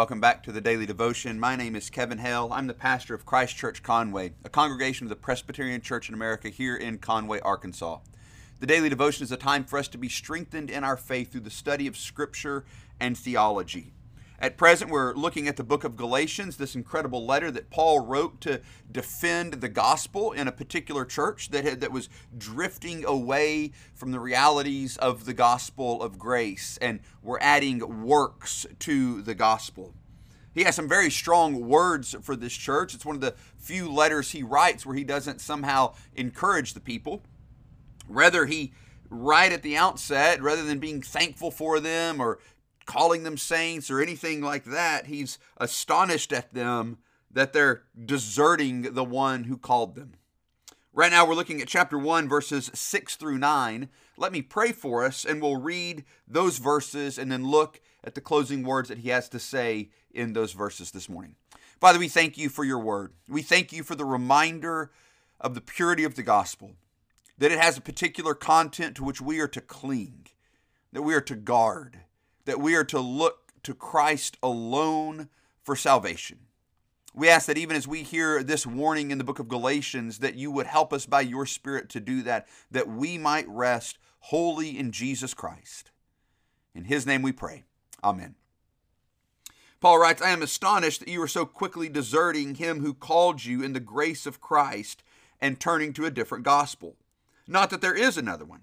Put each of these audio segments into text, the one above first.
Welcome back to the Daily Devotion. My name is Kevin Hale. I'm the pastor of Christ Church Conway, a congregation of the Presbyterian Church in America here in Conway, Arkansas. The Daily Devotion is a time for us to be strengthened in our faith through the study of Scripture and theology. At present, we're looking at the book of Galatians, this incredible letter that Paul wrote to defend the gospel in a particular church that, had, that was drifting away from the realities of the gospel of grace and were adding works to the gospel. He has some very strong words for this church. It's one of the few letters he writes where he doesn't somehow encourage the people. Rather, he right at the outset, rather than being thankful for them or calling them saints or anything like that. He's astonished at them that they're deserting the one who called them. Right now, we're looking at chapter 1, verses 6 through 9. Let me pray for us, and we'll read those verses and then look at the closing words that he has to say in those verses this morning. Father, we thank you for your word. We thank you for the reminder of the purity of the gospel, that it has a particular content to which we are to cling, that we are to guard that we are to look to Christ alone for salvation. We ask that even as we hear this warning in the book of Galatians, that you would help us by your Spirit to do that, that we might rest wholly in Jesus Christ. In his name we pray. Amen. Paul writes, I am astonished that you are so quickly deserting him who called you in the grace of Christ and turning to a different gospel. Not that there is another one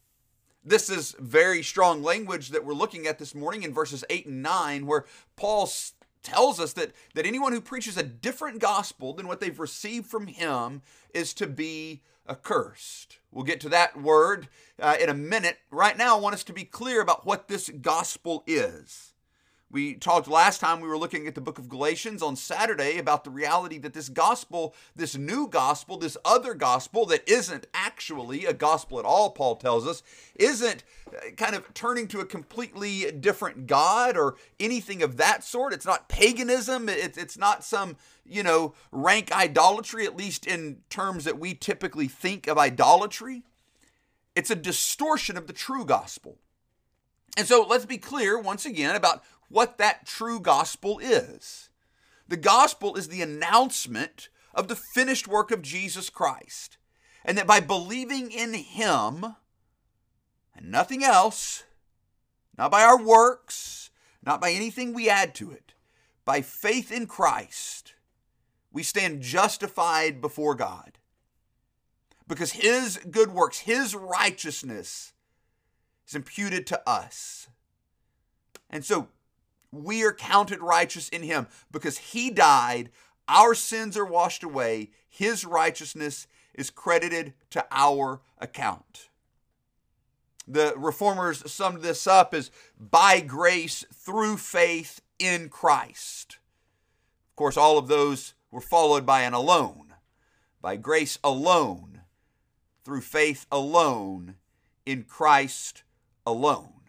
This is very strong language that we're looking at this morning in verses 8 and 9, where Paul tells us that, that anyone who preaches a different gospel than what they've received from him is to be accursed. We'll get to that word uh, in a minute. Right now, I want us to be clear about what this gospel is. We talked last time we were looking at the book of Galatians on Saturday about the reality that this gospel, this new gospel, this other gospel that isn't actually a gospel at all, Paul tells us, isn't uh, kind of turning to a completely different God or anything of that sort. It's not paganism. It's, it's not some, you know, rank idolatry, at least in terms that we typically think of idolatry. It's a distortion of the true gospel. And so let's be clear once again about what that true gospel is. The gospel is the announcement of the finished work of Jesus Christ, and that by believing in Him and nothing else, not by our works, not by anything we add to it, by faith in Christ, we stand justified before God. Because His good works, His righteousness is imputed to us. And so we are counted righteous in him because he died. Our sins are washed away. His righteousness is credited to our account. The reformers summed this up as by grace through faith in Christ. Of course, all of those were followed by an alone. By grace alone, through faith alone, in Christ alone.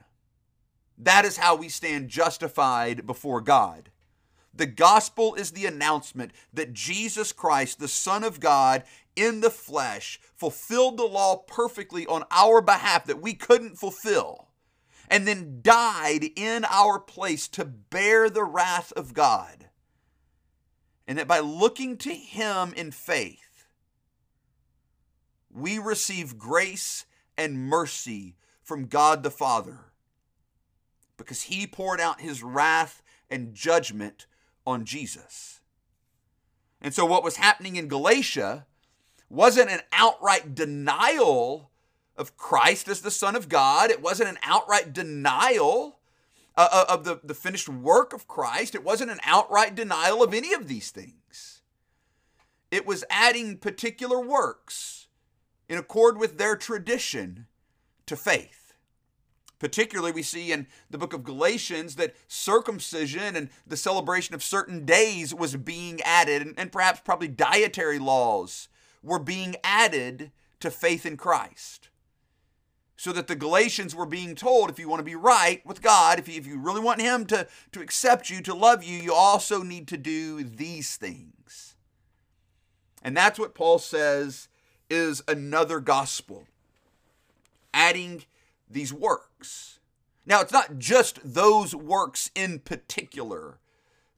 That is how we stand justified before God. The gospel is the announcement that Jesus Christ, the Son of God, in the flesh, fulfilled the law perfectly on our behalf that we couldn't fulfill, and then died in our place to bear the wrath of God. And that by looking to Him in faith, we receive grace and mercy from God the Father because he poured out his wrath and judgment on Jesus. And so, what was happening in Galatia wasn't an outright denial of Christ as the Son of God, it wasn't an outright denial uh, uh, of the, the finished work of Christ, it wasn't an outright denial of any of these things. It was adding particular works in accord with their tradition to faith. Particularly, we see in the book of Galatians that circumcision and the celebration of certain days was being added, and, perhaps probably dietary laws were being added to faith in Christ. So that the Galatians were being told if you want to be right with God, if you, if you really want Him to, to accept you, to love you, you also need to do these things. And that's what Paul says is another gospel, adding these works. Now, it's not just those works in particular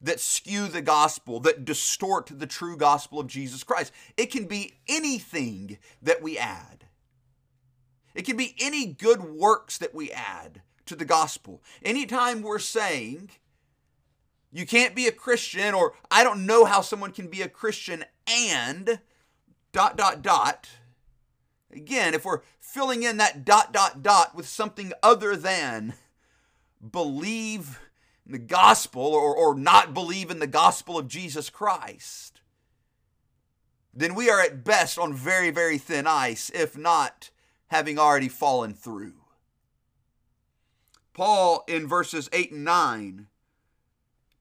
that skew the gospel, that distort the true gospel of Jesus Christ. It can be anything that we add. It can be any good works that we add to the gospel. Anytime we're saying, you can't be a Christian, or I don't know how someone can be a Christian and dot, dot, dot. Again, if we're filling in that dot, dot, dot with something other than believe in the gospel or, or not believe in the gospel of Jesus Christ, then we are at best on very, very thin ice, if not having already fallen through. Paul, in verses 8 and 9,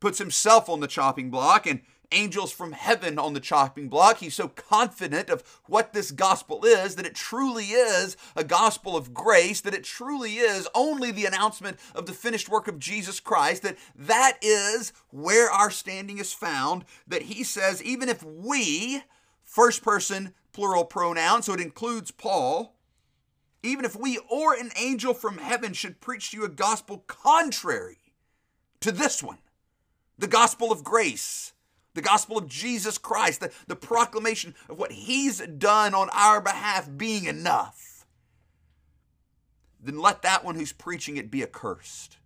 puts himself on the chopping block and angels from heaven on the chopping block. He's so confident of what this gospel is that it truly is a gospel of grace, that it truly is only the announcement of the finished work of Jesus Christ, that that is where our standing is found, that he says, even if we, first person plural pronoun, so it includes Paul, even if we or an angel from heaven should preach to you a gospel contrary to this one, the gospel of grace, the gospel of Jesus Christ, the, the proclamation of what he's done on our behalf being enough, then let that one who's preaching it be accursed.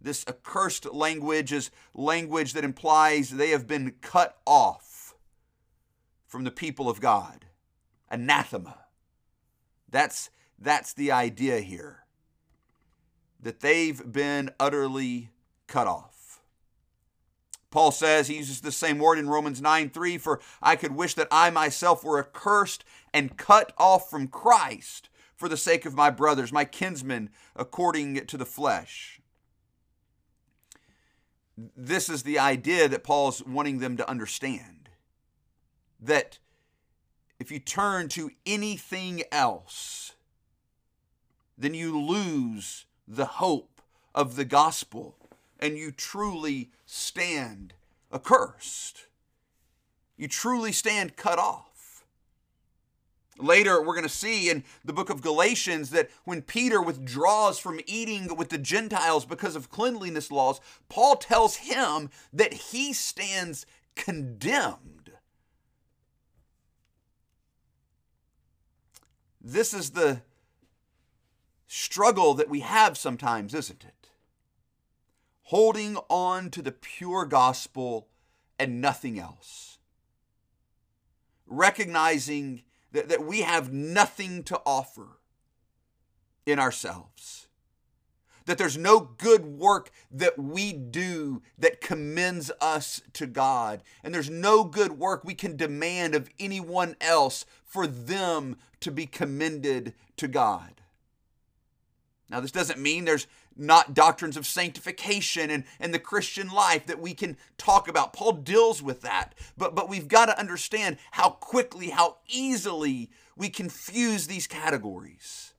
This accursed language is language that implies they have been cut off from the people of God. Anathema. That's, that's the idea here. That they've been utterly cut off. Paul says, he uses the same word in Romans 9 3 For I could wish that I myself were accursed and cut off from Christ for the sake of my brothers, my kinsmen, according to the flesh. This is the idea that Paul's wanting them to understand. That if you turn to anything else, then you lose the hope of the gospel and you truly stand accursed. You truly stand cut off. Later, we're going to see in the book of Galatians that when Peter withdraws from eating with the Gentiles because of cleanliness laws, Paul tells him that he stands condemned. This is the struggle that we have sometimes, isn't it? Holding on to the pure gospel and nothing else. Recognizing that, that we have nothing to offer in ourselves. That there's no good work that we do that commends us to God. And there's no good work we can demand of anyone else for them to be commended to God. Now, this doesn't mean there's not doctrines of sanctification and, and the Christian life that we can talk about. Paul deals with that. But, but we've got to understand how quickly, how easily we confuse these categories.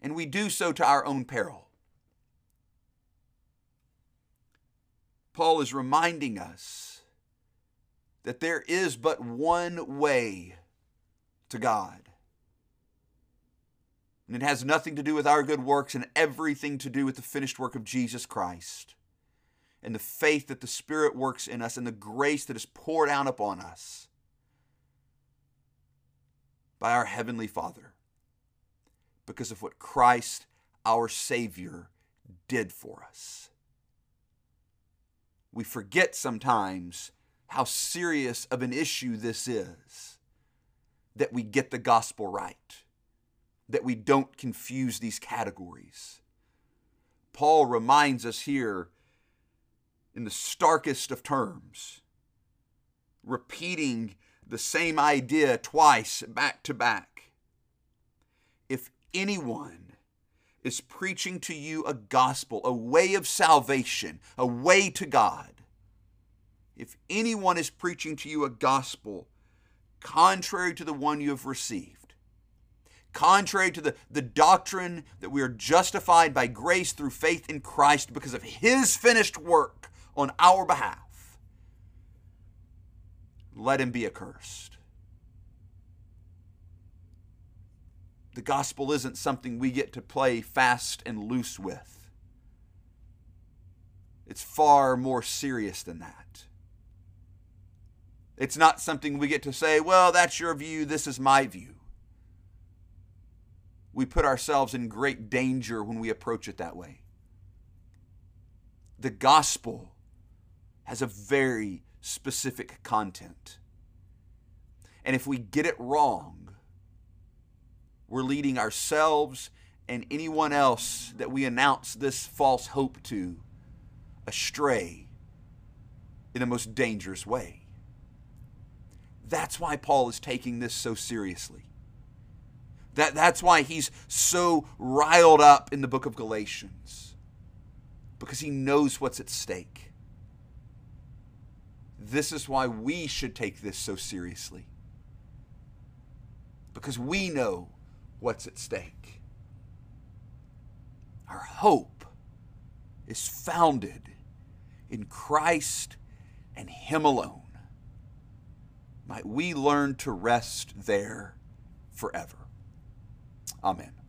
And we do so to our own peril. Paul is reminding us that there is but one way to God. And it has nothing to do with our good works and everything to do with the finished work of Jesus Christ and the faith that the Spirit works in us and the grace that is poured out upon us by our Heavenly Father because of what Christ, our Savior, did for us. We forget sometimes how serious of an issue this is that we get the gospel right that we don't confuse these categories. Paul reminds us here in the starkest of terms, repeating the same idea twice back to back. If anyone is preaching to you a gospel, a way of salvation, a way to God, if anyone is preaching to you a gospel contrary to the one you have received, contrary to the, the doctrine that we are justified by grace through faith in Christ because of his finished work on our behalf, let him be accursed. The gospel isn't something we get to play fast and loose with. It's far more serious than that. It's not something we get to say, well, that's your view, this is my view. We put ourselves in great danger when we approach it that way. The gospel has a very specific content. And if we get it wrong, we're leading ourselves and anyone else that we announce this false hope to astray in the most dangerous way. That's why Paul is taking this so seriously. That, that's why he's so riled up in the book of Galatians, because he knows what's at stake. This is why we should take this so seriously, because we know what's at stake. Our hope is founded in Christ and Him alone might we learn to rest there forever. Amen.